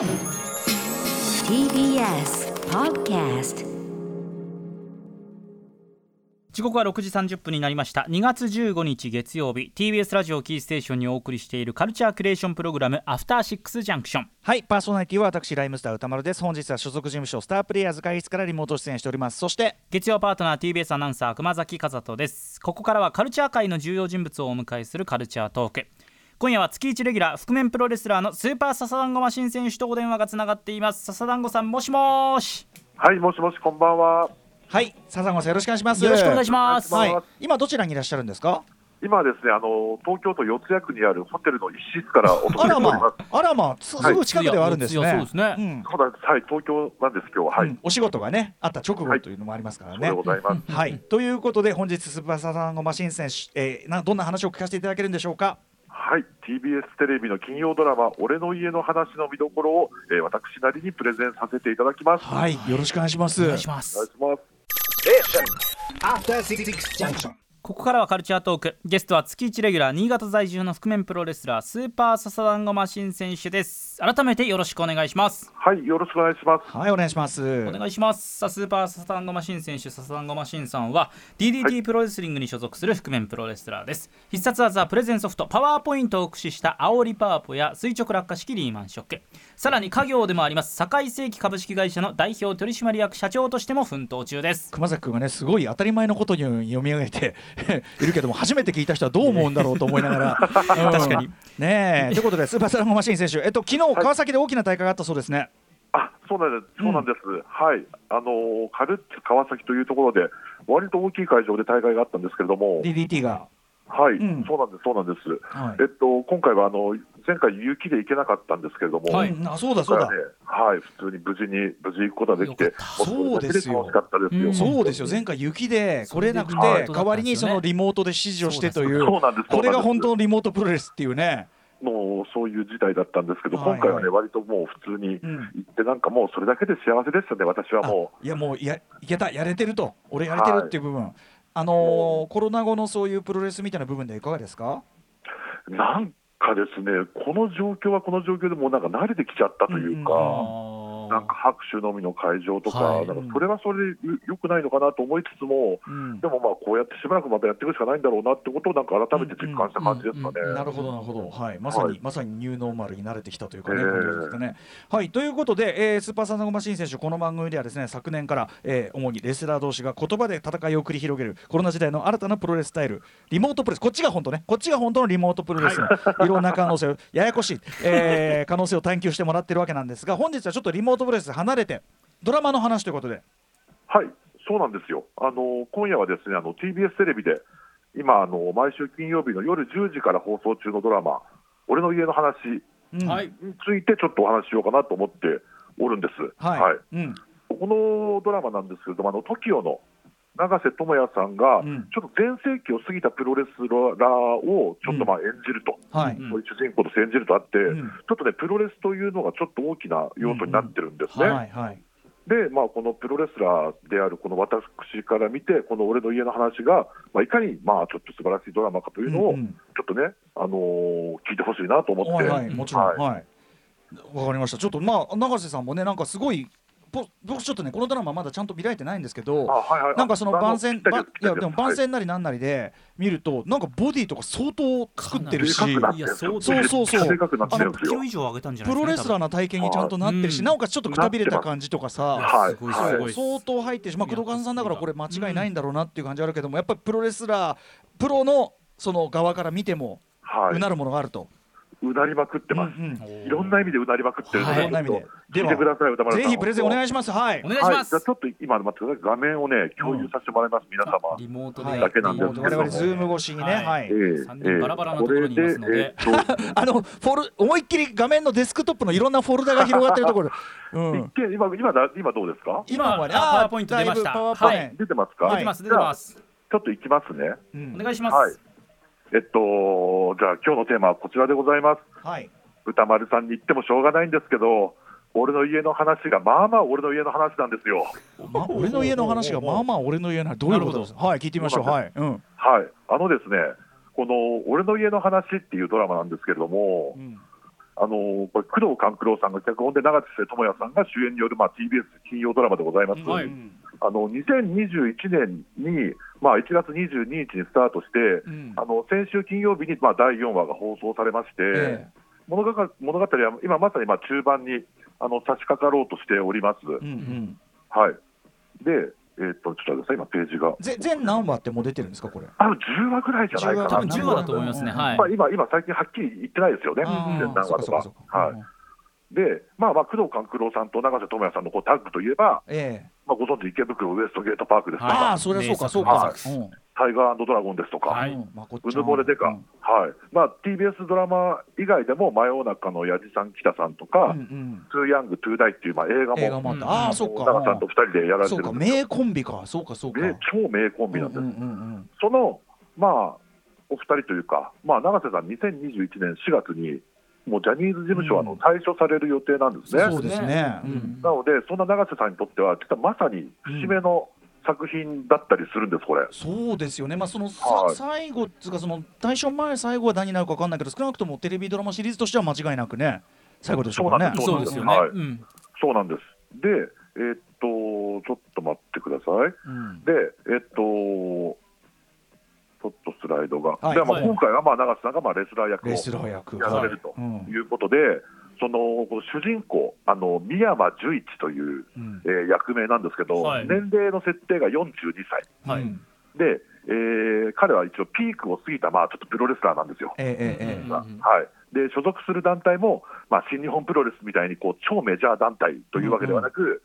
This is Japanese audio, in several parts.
TBS Podcast 時刻は6時30分になりました。2月15日月曜日。TBS ラジオキーステーションにお送りしているカルチャークリエーションプログラムアフターシックスジャンクション。はいパーソナリティは私ライムスター歌丸です。本日は所属事務所スタープレイヤーズ会議室からリモート出演しております。そして月曜パートナー TBS アナウンサー熊崎和人です。ここからはカルチャー界の重要人物をお迎えするカルチャートーク今夜は月1レギュラー覆面プロレスラーのスーパーササダンゴマシン選手とお電話がつながっています。ササダンゴさんもしもーし。はい、もしもし、こんばんは。はい笹野さんよろしくお願いします。よろしくお願いします。はい。今どちらにいらっしゃるんですか？今ですね、あの東京都四谷区にあるホテルの一室からおあ届けしておりま。らますあらまあすすぐ近くではあるんですね、はいそうですね。んそうなん。です。はい、東京なんです今日は。はい、うん。お仕事がねあった直後というのもありますからね、でございます。はい、ということで本日スーパーサザンゴマシン選手、えー、などんな話を聞かせていただけるんでしょうか？はい、TBS テレビの金曜ドラマ俺の家の話の見どころを、えー、私なりにプレゼンさせていただきます。はいよろしくお願いしますお願いしまお願いすします。After Six Junction. ここからはカルチャートークゲストは月1レギュラー新潟在住の覆面プロレスラースーパーササダンゴマシン選手です改めてよろしくお願いします。はい、よろしくお願いします。はいお願いします。お願いします。さあスーパーササダンゴマシン選手ササダンゴマシンさんは DDT プロレスリングに所属する覆面プロレスラーです。必殺技はプレゼンソフトパワーポイントを駆使した煽りパワポや垂直落下式リーマンショック。さらに家業でもあります堺世紀株式会社の代表取締役社長としても奮闘中です。熊崎君がねすごい当たり前のことに読み上げて いるけども初めて聞いた人はどう思うんだろうと思いながら。確かに。ねえ。ということでスーパーサランゴマシン選手。えっと昨日川崎で大きな大会があったそうですね、あ、そうなんです。そうなんです。はい、あのーカルッチ川崎というところで割と大きい会場で大会があったんですけれども、DDT がはい、うんそうなんです。そうなんです。はいえっと今回はあの前回雪で行けなかったんですけれども。はいうんあそうだそうだね、はい、普通に無事に無事行くことができてそうですよ楽しかったですよ。うんそうですよ前回雪で来れなくて代わりにそのリモートで指示をしてというそうなんです。これが本当ののリモートプロレスっていうねもうそういう事態だったんですけど、はいはい。今回はね割ともう普通にうん。行ってなんかもうそれだけで幸せでしたね。私はもいやもうやいけたやれてると。俺やれてるっていう部分、あのーコロナ後のそういうプロレスみたいな部分でいかがですか？うなんかですね、この状況はこの状況でもうなんか慣れてきちゃったというか。なんか拍手のみの会場とか、はい。なんかそれはそれでよよくないのかなと思いつつも、うん。でもまあこうやってしばらくまたやっていくしかないんだろうなってことをなんか改めて実感した感じですかね。なるほどなるほど、はい、まさに、はい。まさにニューノーマルに慣れてきたというかね、ええ感じですかね。はい。ということで、えースーパーサンダゴマシン選手この番組ではですね昨年から、えー主にレスラー同士が言葉で戦いを繰り広げるコロナ時代の新たなプロレススタイルリモートプロレス。こっちが本当ね。こっちが本当のリモートプロレスの いろんな可能性をややこしい、えー可能性を探求してもらってるわけなんですが本日はちょっとリモートプロレス離れてドラマの話ということで。はい、そうなんですよ。あの今夜はですね、あの TBS テレビで今あの毎週金曜日の夜10時から放送中のドラマ俺の家の話についてちょっとお話ししようかなと思っておるんです。はい、うんこのドラマなんですけれども、あの TOKIO の永瀬智也さんが、うん。ちょっと全盛期を過ぎたプロレスラーをちょっとまあ演じると、はい、うん。そういう主人公として演じるとあって、んちょっとね、プロレスというのがちょっと大きな要素になってるんですね。はいはい。で、まあ、このプロレスラーであるこの私から見て、この俺の家の話が、まあ、いかにまあちょっと素晴らしいドラマかというのを、ちょっとね、あのー聞いてほしいなと思って、はいはい、もちろん、はい。はい。わ、かりました。ちょっとまあ永瀬さんもね、なんかすごい。ぼ僕ちょっとねこのドラマまだちゃんと見られてないんですけどあはいはい。なんかそのあ番宣いやでも番はい。宣なりなんなりで見るとなんかボディとか相当作ってるしいやそうそうそう。でかくなってるんですよキロ。以上上げたんじゃないですか、ね、プロレスラーな体型にちゃんとなってるしうん。なおかつちょっとくたびれた感じとかさはいすごいす。ごい。相当入ってるし、まあ、クドカンさんだからこれ間違いないんだろうなっていう感じあるけどもやっぱりプロレスラープロのその側から見てもはうなるものがあると。うなりまくってます。うんうん。いろんな意味でうなりまくってるので、はい。いろんな意味でちょっと聞いてください、宇多丸さん。ぜひプレゼンお願いします。はい。お。願いします、はい、じゃあちょっと今、待ってください、画面をね、共有させてもらいます、皆様。リモートだけなんですけど。我々ズーム越しにね、はい。はい。え。え三人バラバラなところにいますので。ええこれでえ あのフォル思いっきり画面のデスクトップのいろんなフォルダが広がってるところ。うん。一見今、今だ、今どうですか？今はねあパワーポイント出ました。出てますか、はい。出てます出てます。ちょっと行きますね。うん。お願いします、はい。えっと、じゃあ今日のテーマはこちらでございます。はい。歌丸さんに言ってもしょうがないんですけど、俺の家の話がまあまあ俺の家の話なんですよ。ま俺の家の話がまあまあ俺の家の話どういうことですか？はい聞いてみましょう。はい。うん。はい。あのですね、この俺の家の話っていうドラマなんですけれどもう、ん。あのこれ工藤官九郎さんが脚本で永瀬智也さんが主演による、まあ、TBS 金曜ドラマでございます。はいあの2021年に、まあ、1月22日にスタートして、うん。あの先週金曜日に、まあ、第4話が放送されまして、え物語物語は今まさにまあ中盤にあの差し掛かろうとしております。うんうん。はい、で、えーっとちょっと待ってください、今、ページが。ぜ全何話ってもう出てるんですかこれ？あの10話ぐらいじゃないかな。多分10話だと思いますね。はい。まあ、今、今、最近はっきり言ってないですよね、あー何話とか。そうかそうか。はいで、まあ、まあ宮藤官九郎さんと長瀬智也さんのこうタッグといえば、ええ。まあ、ご存知、池袋ウエストゲートパークですとか、ああそれはそうかそうか。はい。うんタイガードラゴンですとか、はい。うん。まこっちゃんうぬぼれ刑事、うん。はい。まあ、TBS ドラマ以外でも、真夜中の弥次さん、喜多さんとか、うんうん。 Too Young To Die っていう、まあ、映画も、映画もあああそっか。長瀬さんと2人でやられてるんですよそうか名コンビか。そうかそうか。名超名コンビなんです。うんうんうんその、まあ、お二人というか、まあ、永瀬さん、2021年4月に、もうジャニーズ事務所はあのうん。退所される予定なんですね。そうですね。うん。なので、そんな永瀬さんにとっては、実はまさに節目の作品だったりするんです、これ。そうですよね、まあ、その、さはい。最後っていうか、その大正前、最後は何になるか分かんないけど、少なくともテレビドラマシリーズとしては間違いなくね、最後でしょうね。そうなんです。そうですよね、はい。うん。そうなんです。で、えーっと、ちょっと待ってください。うん。で、えーっと、ちょっとスライドが。はい。でまあ、はい。今回はまあ永瀬さんがまあレスラー役をやられるとうん。いうことで、そのこの主人公、あの三山十一という、うん。えー役名なんですけど、はい。年齢の設定が42歳。はい、うん。で、えー彼は一応ピークを過ぎた、まあ、ちょっとプロレスラーなんですよ。えええええうん。はい、で所属する団体も、まあ、新日本プロレスみたいにこう超メジャー団体というわけではなく、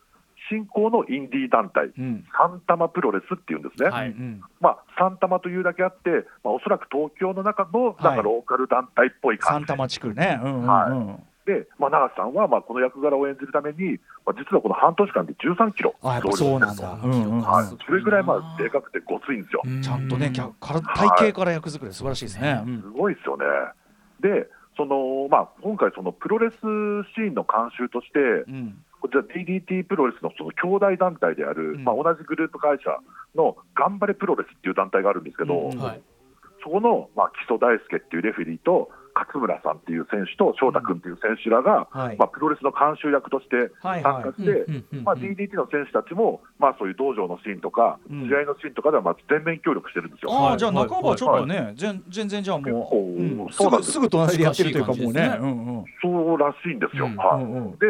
新興のインディー団体、えうん。サンタマプロレスっていうんですね、はい。うん。まあ、サンタマというだけあって、まあ、おそらく東京の中のなんはいかローカル団体っぽい感じ、サンタマ地区ね、うんうんうん。はで、まあ、長瀬さんはまあこの役柄を演じるために、まあ、実はこの半年間で13キロあやっぱそうなんだ、うんうんうん。はい、それぐらいまあでかくてごついんですよ。ちゃんとね、体型から役作り、素晴らしいですね。うん。すごいですよね。で、そのまあ、今回、そのプロレスシーンの監修として、うんこちら DDT プロレスのその兄弟団体である、うん。まあ、同じグループ会社の頑張れプロレスっていう団体があるんですけど、うん。はい。そこの、まあ、木曽大輔っていうレフェリーと、勝村さんっていう選手と翔太君っていう選手らが、はい。まあ、プロレスの監修役としてはいはい。参加して、DDT の選手たちも、まあ、そういう道場のシーンとか、うん。試合のシーンとかではまあ全面協力してるんですよ。ああ、はい。じゃあ半ばちょっとね、全全然じゃあもう、うん。すそうなんですぐすぐ隣でやってるというか、もうね。うんうん。そうらしいんですよ。うんはいうんうん。で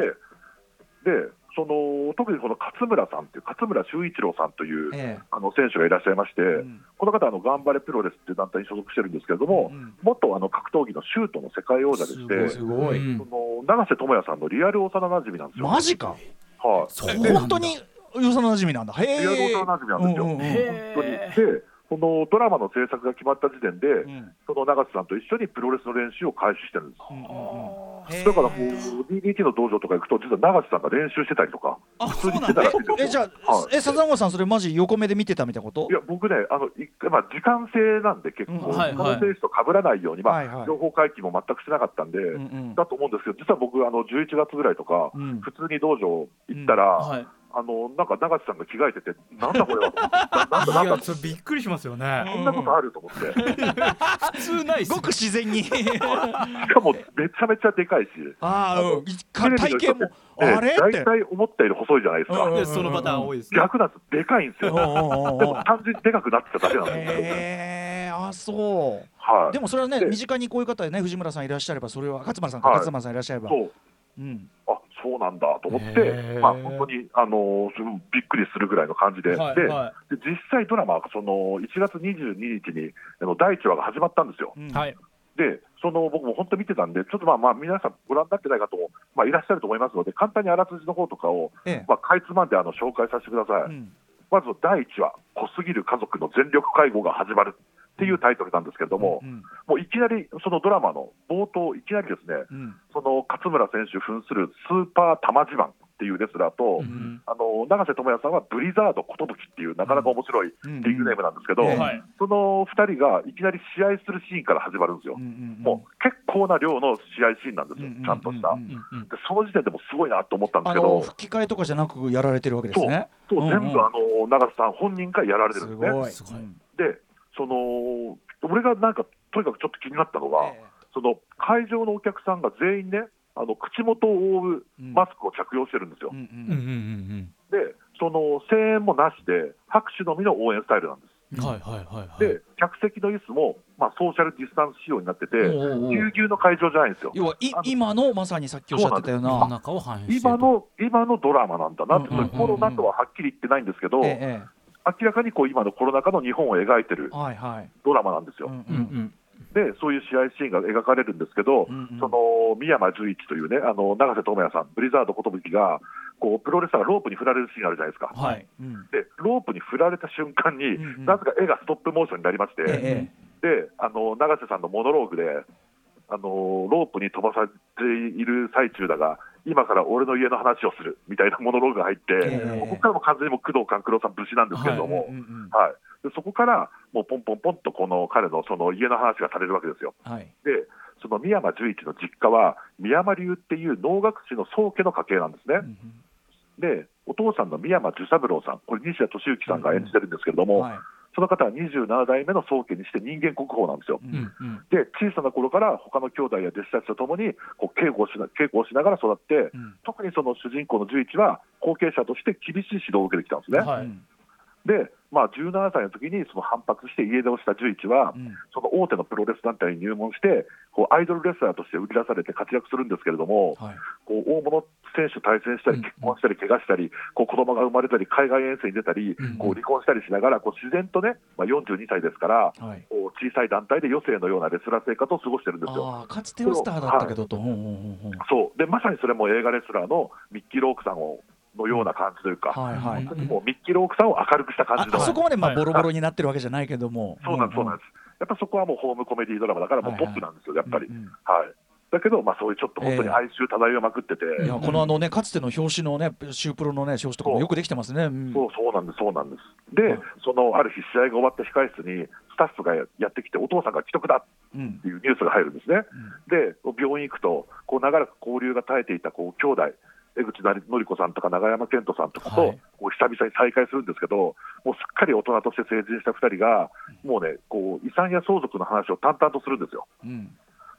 でその特にこの勝村さんっていう勝村修一郎さんという、ええあの選手がいらっしゃいまして、んこの方あの頑張れプロレスっていう団体に所属してるんですけれども、うん元あの格闘技のシュートの世界王者でして、すごい。うんその永瀬智也さんのリアル幼馴染なんですよ。マジか。はい、本当に幼馴染なんだ。へえ。リアル幼馴染なんですよ。うんうんうんへ本当にでこのドラマの制作が決まった時点で、ん。その永瀬さんと一緒にプロレスの練習を開始してるんです。へえだからこう DDT の道場とか行くと、実は永瀬さんが練習してたりとか、あ、普通にそうなんだ。してたらしいん。ですよ。え、じゃあはい、え、笹山さん、それマジ横目で見てたみたいなこと？いや僕ね、あの一回まあ、時間制なんで、結構、うんはい他の選手と被らないように、まあはいはい。情報解禁も全くしてなかったんで、うんうん。だと思うんですけど、実は僕、あの11月ぐらいとか、うん。普通に道場行ったら、はいあのなんか永瀬さんが着替えてて、なんだこれは。と思って、ななんだ、なんだ、それびっくりしますよね。そん。なことあると思って、普通ないっすごく自然に。しかもめちゃめちゃでかいし、ああ、うん。体型も、ええあれ？って。大体思ったより細いじゃないですか、うんうんいやそのパターン多いですね。逆なんです、でかいん。ですよ、でも単純にでかくなってただけなんですよ。へえ、あ、そう。はい、でもそれはね、で身近にこういう方でね、藤村さんいらっしゃれば、それは勝間さんか、はい。勝間さんいらっしゃれば。そう。うん。あそうなんだと思ってまあ、本当に、あのびっくりするぐらいの感じで、ではい。はで実際、ドラマはその1月22日にあの第1話が始まったんですよ。うん。はい。で、その僕も本当見てたんで、ちょっとまあまあ皆さんご覧になってない方も、まあ、いらっしゃると思いますので、簡単にあらすじの方とかを、ええ。まあ、かいつまんであの紹介させてください。うん。まず第1話、濃すぎる家族の全力介護が始まるっていうタイトルなんですけれども、うんもういきなりそのドラマの冒頭、いきなりですね、うん。その勝村選手扮するスーパー玉自慢っていうレスラーと、んあの永瀬智也さんはブリザード寿っていうなかなか面白いうん。リングネームなんですけど、うんはい。その2人がいきなり試合するシーンから始まるんですよ。うんうんもう結構な量の試合シーンなんですよ、うんちゃんとした。うんうんうん。でその時点でもすごいなと思ったんですあけど、の吹き替えとかじゃなくやられてるわけですそう。ね。そううんうん。全部あの永瀬さん本人がやられてるんですね。すごい。すごい。うんで、その俺がなんかとにかくちょっと気になったのが、えその会場のお客さんが全員ね、あの口元を覆うマスクを着用してるんですよ。で、その声援もなしで、拍手のみの応援スタイルなんです。うん。はいはいはいはい。で、客席の椅子も、まあ、ソーシャルディスタンス仕様になってて、ぎゅうぎゅうの会場じゃないんですよ。要はい今のまさにさっきおっしゃってたような中を反映してると今の今のドラマなんだなって、コロナとははっきり言ってないんですけど、ええ明らかにこう今のコロナ禍の日本を描いてるドラマなんですよ。で、そういう試合シーンが描かれるんですけど、うん。うんその三山十一というね、あの永瀬智也さん、ブリザード寿が、こうプロレスラーがロープに振られるシーンがあるじゃないですか。はい。うん。で、ロープに振られた瞬間に、うんうん。なぜか絵がストップモーションになりまして、え。であの永瀬さんのモノローグで、あのロープに飛ばされている最中だが、今から俺の家の話をするみたいなモノローグが入って、ええ。ここからも完全にもう工藤官九郎さん節なんですけれどえも、うんうんはい。でそこからもうポンポンポンとこの彼のその家の話がされるわけですよ。はい。で、その三山十一の実家は、三山流っていう能楽師の宗家の家系なんですね。うんで、お父さんの三山寿三郎さん、これ、西田敏行さんが演じてるんですけれども、うんはいその方は27代目の宗家にして人間国宝なんですよ。ううんんで、小さな頃から他の兄弟や弟子たちと共にこう稽古をしな稽古をしながら育って、うん特にその主人公の十一は後継者として厳しい指導を受けてきたんですね。はいうんで、まあ、17歳の時にその反発して家出をした十一は、うん。その大手のプロレス団体に入門して、こうアイドルレスラーとして売り出されて活躍するんですけれども、はい。こう大物選手と対戦したり、うん結婚したり、怪我したり、こう子供が生まれたり、海外遠征に出たり、うんこう離婚したりしながら、こう自然とね、まあ、42歳ですから、はい。こう小さい団体で余生のようなレスラー生活を過ごしてるんですよ。かつてはスターだったけどと。うんうんうんうん。そう。でまさにそれも映画レスラーのミッキー・ロークさんをのような感じというか、はいはい。本当にもうミッキー・ロークさんを明るくした感じの、そこまでまはい。あボロボロになってるわけじゃないけども。そうなんです、そうなんです。やっぱそこはもうホームコメディドラマだから、もうポップなんですよ、やっぱり。うんうん。はい。だけど、まあ、そういうちょっと本当に哀愁漂いまくってて、いやこのあのねかつての表紙のねシュープロのね表紙とかもよくできてますね。うん。そうそうなんです、そうなんです。で、そのある日、試合が終わった控室に、スタッフがやってきて、お父さんが既得だうんっていうニュースが入るんですね。で、病院行くと、こう長らく交流が絶えていたこう兄弟江口のり子さんとか永山絢斗さんとかと、はい。こう久々に再会するんですけど、もうすっかり大人として成人した2人が、もうね、こう遺産や相続の話を淡々とするんですよ。うん。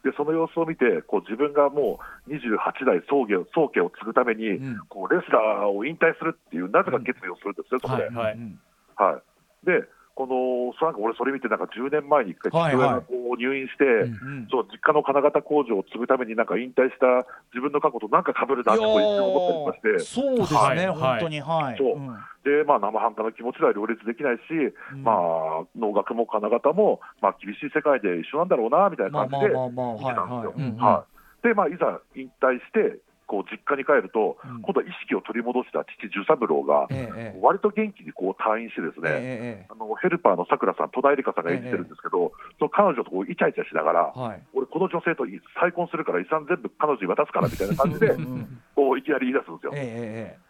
でその様子を見て、こう自分がもう28代宗家を宗家を継ぐために、うん。こうレスラーを引退するっていう、なぜか決意をするんですね、そこで。はい。はいうん。はい、で、このそなんか俺、それ見て、なんか10年前に一回、父親がこう入院して、うんそう実家の金型工場を継ぐために、なんか引退した自分の過去となんか被るなってこう一瞬思ったりしまして、そうですね、はい。本当にはい。そう。ん。でまあ、生半可な気持ちでは両立できないし、うん。まあ、能楽も金型も、まあ、厳しい世界で一緒なんだろうなみたいな感じでまあまあんではい。で、まあ、いざ引退して、こう実家に帰ると、うん。今度は意識を取り戻した父、寿三郎が、ええええ。割と元気にこう退院してですね、えええあのヘルパーのさくらさん、戸田恵梨香さんが演じてるんですけど、その彼女とこうイチャイチャしながら、えはい。俺、この女性と再婚するから遺産全部彼女に渡すからみたいな感じで、うんこういきなり言い出すんですよ。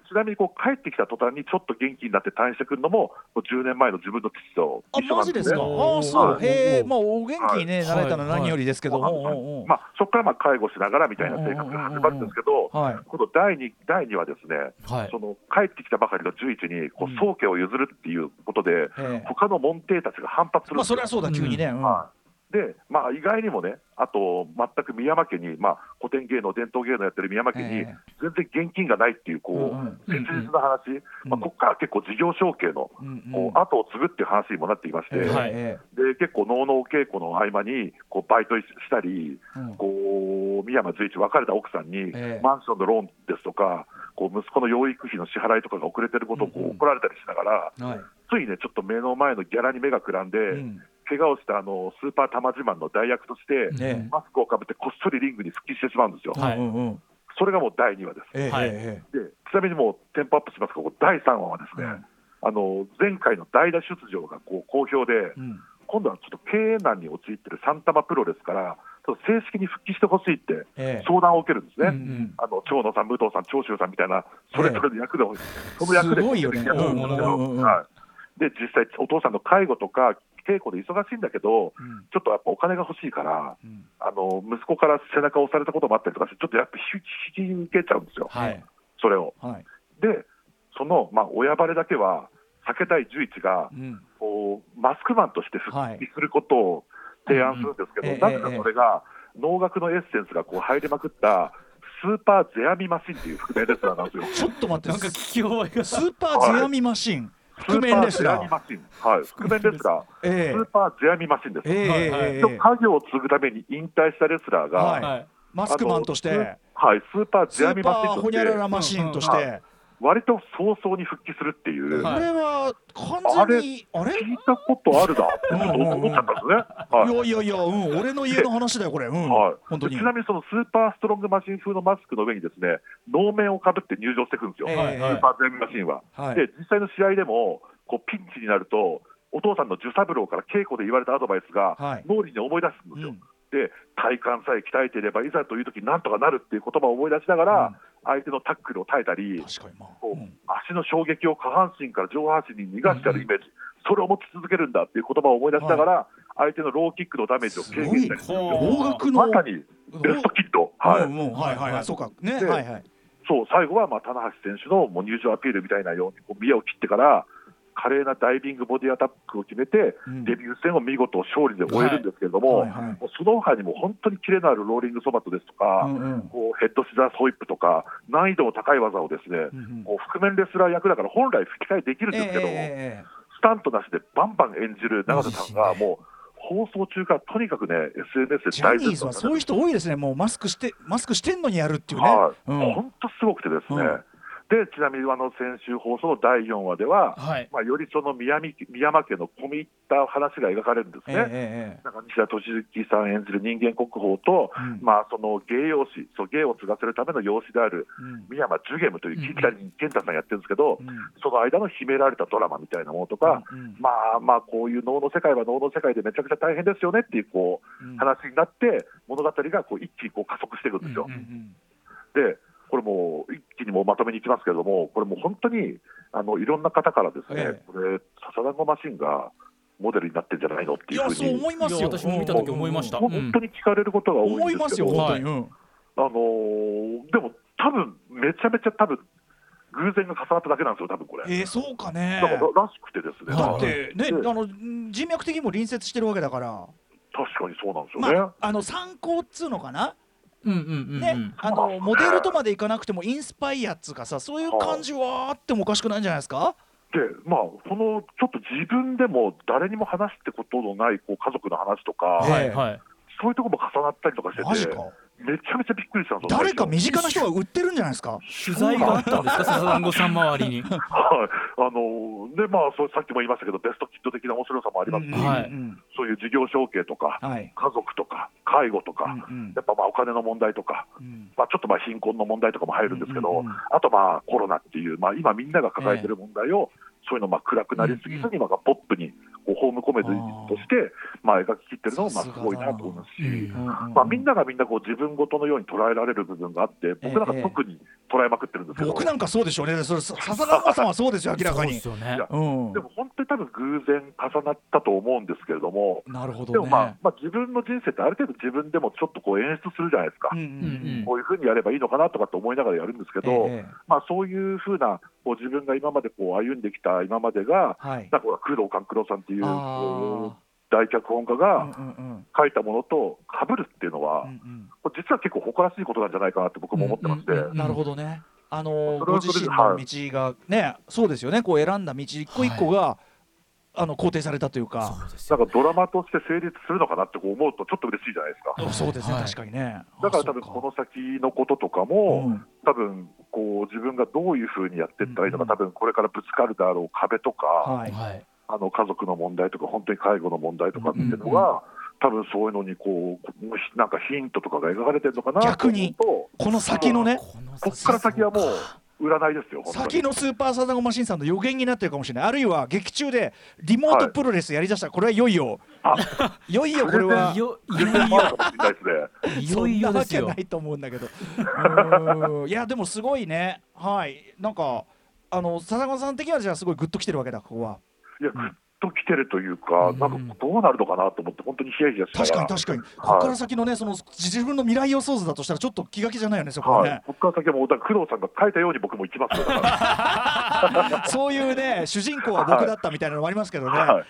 ちなみにこう帰ってきた途端にちょっと元気になって退院してくるのも、もう10年前の自分の父とあ、一緒なんでねマジですすか。。あそう。はいへえ、まあ、お元気にね、はいなられたのは何よりですけど。まあ、そこからまあ介護しながらみたいな生活が始まるんですけど、はい。今度第2、第2はですね、はいその帰ってきたばかりの十一にこう宗家を譲るっていうことで、ええ他の門弟たちが反発するんまあ、それはそうだ、急にね。うんはいで、まあ、意外にもね、あと全く宮山家に、まあ、古典芸能、伝統芸能やってる宮山家にええ、全然現金がないっていう、こう、切実な話、まあ、ここから結構事業承継の、こう後を継ぐっていう話にもなっていまして、で結構、能のお稽古の合間にこうバイトしたり、こう三山随一、別れた奥さんに、ええ。マンションのローンですとか、こう息子の養育費の支払いとかが遅れてることをこう怒られたりしながら、はい。ついね、ちょっと目の前のギャラに目がくらんで、うん怪我をしたあのスーパー玉自慢の代役として、ええマスクをかぶってこっそりリングに復帰してしまうんですよ。はい。うんうん。うんそれがもう第2話です。えでちなみにもうテンポアップしますが、こう第3話はですね、うん。あの前回の代打出場がこう好評で、えうん。今度はちょっと経営難に陥ってるサンタマプロレスから、ちょっと正式に復帰してほしいってええ。相談を受けるんですね。うんうん。あの長野さん、武藤さん、長州さんみたいな、それぞれの役で、その役ですごいよね。やってるんですけど。うんうんうんうん。はい。で実際、お父さんの介護とか稽古で忙しいんだけど、うん。ちょっとやっぱお金が欲しいから、うん。あの息子から背中を押されたこともあったりとかして、ちょっとやっぱ引き受けちゃうんですよ、はい。それを。はい。で、その、まあ、親バレだけは避けたい十一が、うん。こうマスクマンとして復帰することを提案するんですけど、はいなぜかそれが、能楽のエッセンスがこう入りまくったスーパーゼアミマシンっていう覆面レスラーなんですよ。ちょっと待ってなんか聞き覚えが。スーパーゼアミマシン覆面マシン。はい。覆面レスラー。ええ。スーパーゼアミマシンです。ええ。はいえええ。えの家業を継ぐために引退したレスラーが、はい。はいマスクマンとして。はい、スーパースゼアミマシンとして。ホニャララマシンとしうんて割と早々に復帰するっていう、はい。これは完全にあれ聞いたことあるな。ってうんうん。うん思っちゃったんですね。はい。いやいやいや、うん、俺の家の話だよ、これ、うん、はい、本当に。ちなみにそのスーパーストロングマシン風のマスクの上にですね能面をかぶって入場していくんですよ、スーパーゼアミマシンは。はい。で実際の試合でもこうピンチになるとお父さんの寿三郎から稽古で言われたアドバイスがはい。脳裏に思い出すんですよ。うん。で体幹さえ鍛えていればいざという時なんとかなるっていう言葉を思い出しながら、相手のタックルを耐えたりまあ、こううん。足の衝撃を下半身から上半身に逃がしてあるイメージ、それを持ち続けるんだっていう言葉を思い出しながら、相手のローキックのダメージを軽減したりす。まさにベストキット、はい。うんうん。はいはいはい、そうか、ね、ではいはい。そう最後はまあ棚橋選手のもう入場アピールみたいなようにこう見栄を切ってから、華麗なダイビングボディアタックを決めて、うん。デビュー戦を見事勝利で終えるんですけれども、はいはいはい。その他にも本当にキレのあるローリングソバットですとか、うんうん。こうヘッドシザースホイップとか、難易度の高い技をですね、うんうんこう覆面レスラー役だから本来吹き替えできるんですけども、ええスタントなしでバンバン演じる永瀬さんが、もう放送中からとにかくね、SNS で大ニーズはそういう人多いですね、もうマスクして、マスクしてんのにやるっていうね。はい、うん。本当すごくてですね、うんでちなみにあの先週放送の第4話では、はい。まあ、よりその宮城宮山家の込み入った話が描かれるんですえね。ええなんか西田敏行さん演じる人間国宝と、うん。まあ、その芸養子、そう芸を継がせるための養子である宮山ジュゲムといううん北谷健太さんやってるんですけど、うん。その間の秘められたドラマみたいなものとか、うんまあまあ、こういう能の世界は能の世界でめちゃくちゃ大変ですよねっていうこううん。話になって、物語がこう一気にこう加速していくんですよ。うんうん。で、これもう一気にもうまとめにいきますけれども、これもう本当にあのいろんな方からですね、ええこれ、笹団子マシンがモデルになってんじゃないのっていうふうそうに、いや思いますよ。私も見た時思いましたもう本当に聞かれることが多思いますよ、いんですけど、本当に。うんあのーでも多分めちゃめちゃ多分偶然が重なっただけなんですよ、多分これ。えー、そうかねだ。かららしくてですね、だってね、であの人脈的にも隣接してるわけだから、確かにそうなんですよね。まあ、あの参考っつうのかな、うんうんうんねうんあのモデルとまでいかなくてもインスパイアっつうかさそういう感じはあってもおかしくないんじゃないですか？で、まあ、そのちょっと自分でも誰にも話してことのないこう家族の話とか、えはいはい。そういうところも重なったりとかしてて、マジかめちゃめちゃびっくりしたんですよ。誰か身近な人が売ってるんじゃないですか？取材があったんですか？笹団子さん周りに。はい、あのでまあそうさっきも言いましたけどベストキット的な面白さもありますし、うんはいうん。そういう事業承継とか、はい。家族とか介護とか、うんうん。やっぱまあお金の問題とか、うん。まあ、ちょっとまあ貧困の問題とかも入るんですけど、うんうんうん。あとまあコロナっていう、まあ、今みんなが抱えてる問題を、そういうのまあ暗くなりすぎずに、まあポップにムコメディとしてまあ描き切ってるのもまあすごいなと思いますし。まあ、みんながみんなこう自分ごとのように捉えられる部分があって、僕なんか特に捉えまくってるんですけど、僕なんかそうでしょうね。それさ笹団子さんはそうですよ明らかに。でも本多分偶然重なったと思うんですけれども、なるほどね。でもまあ、まあ、自分の人生ってある程度自分でもちょっとこう演出するじゃないですか、うんうんうん。こういうふうにやればいいのかなとかって思いながらやるんですけど、ええまあ、そういうふうなこう自分が今までこう歩んできた今までが、はい。なんか工藤官九郎さんっていう大脚本家が書いたものと被るっていうのは、うんうん。これ実は結構誇らしいことなんじゃないかなって僕も思ってまして。うんうんうん。なるほどね。あのご自身の道がね、そうですよね。こう選んだ道一個一個が、あの肯定されたというか。なんかドラマとして成立するのかなってこう思うとちょっと嬉しいじゃないですか。そうですね、はい。確かにね。だから多分あこの先のこととかも、うん。多分こう自分がどういうふうにやっていったらいいのか、うん。多分これからぶつかるであろう壁とか、はい。はい。あの家族の問題とか、本当に介護の問題とかっていうのが、多分そういうのにこうなんかヒントとかが描かれてるのかなと思うと。逆にこの先のね、このこっから先はもう占いですよ、先のスーパーサザンゴマシンさんの予言になってるかもしれない。あるいは劇中でリモートプロレスやりだしたら、これはいよいよ、あいよいよこれは。いよいよいよいよですよそんなわけないと思うんだけど。うーんいやでもすごいね。はい。なんかあの笹子さん的にはじゃあすごいグッときてるわけだここは。いや、グッと来てるというか、なんかどうなるのかなと思って、本当にヒヤヒヤしながら。確かに確かに、ここから先のね、その自分の未来予想図だとしたら、ちょっと気が気じゃないよね、そこはね。はい、ここから先はもう、だから工藤さんが書いたように僕も行きますそういうね、主人公は僕だったみたいなのもありますけどね。はい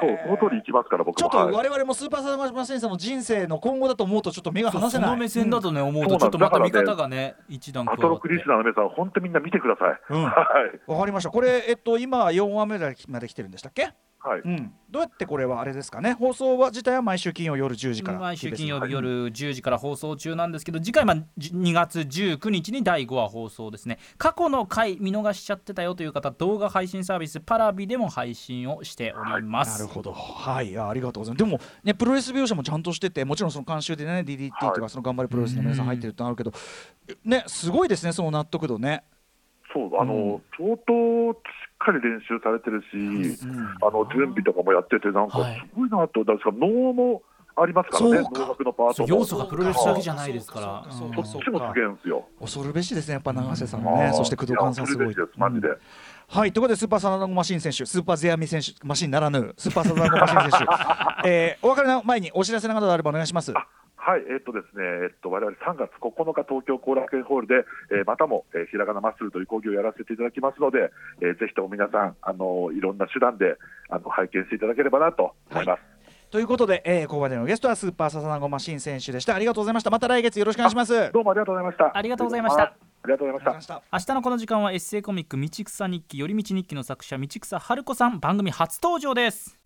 そう、その通り行きますから、僕も。ちょっとはい我々もスーパーサンマシンさんの人生の今後だと思うと、ちょっと目が離せない。その目線だとね、思うとちょっとまた見方がね一段加アトロクリスナーの皆さん、本当みんな見てください。うんはい。わかりました。これ、えっと、今4話目まで来てるんでしたっけ？はい。うん。どうやってこれはあれですかね？放送は自体は毎週金曜夜10時から。毎週金曜日夜10時から放送中なんですけど次回まあじ2月19日に第5話放送ですね過去の回見逃しちゃってたよという方動画配信サービスパラビでも配信をしております、なるほど。はい、あありがとうございます。でもね、プロレス描写もちゃんとしてて、もちろんその監修でね、DDT とか、はいその頑張れプロレスの皆さん入ってるってのあるけど、ね、すごいですね、その納得度ね。そう、あの、うん相当かり練習されてるし、あの準備とかもやってて、なんかはい。すごいなと、だから能もありますからね、そうか。能楽のパートも。要素がプロレスだけじゃないですから。そうかうん。そっちもすげえんですよ。恐るべしですね、やっぱ永瀬さんね、ーそして工藤勘さんすごい。ですマジで。うん。はい、ということで、スーパーサナダゴマシン選手、スーパーゼアミ選手、マシンならぬ、スーパーサナダゴマシン選手、えーお別れの前にお知らせなどあればお願いします。あはい、えっとですね、えっと、我々3月9日東京後楽園ホールで、えーまたも、えーひらがなマッスルという講義をやらせていただきますので、えーぜひとも皆さん、あのいろんな手段であの拝見していただければなと思います。ということで、えーここまでのゲストはスーパーサナダゴマシン選手でした。ありがとうございました。また来月よろしくお願いします。どうもありがとうございました。ありがとうございましたありがとうございました。明日のこの時間はエッセイコミック道草日記寄り道日記の作者道草春子さん番組初登場です.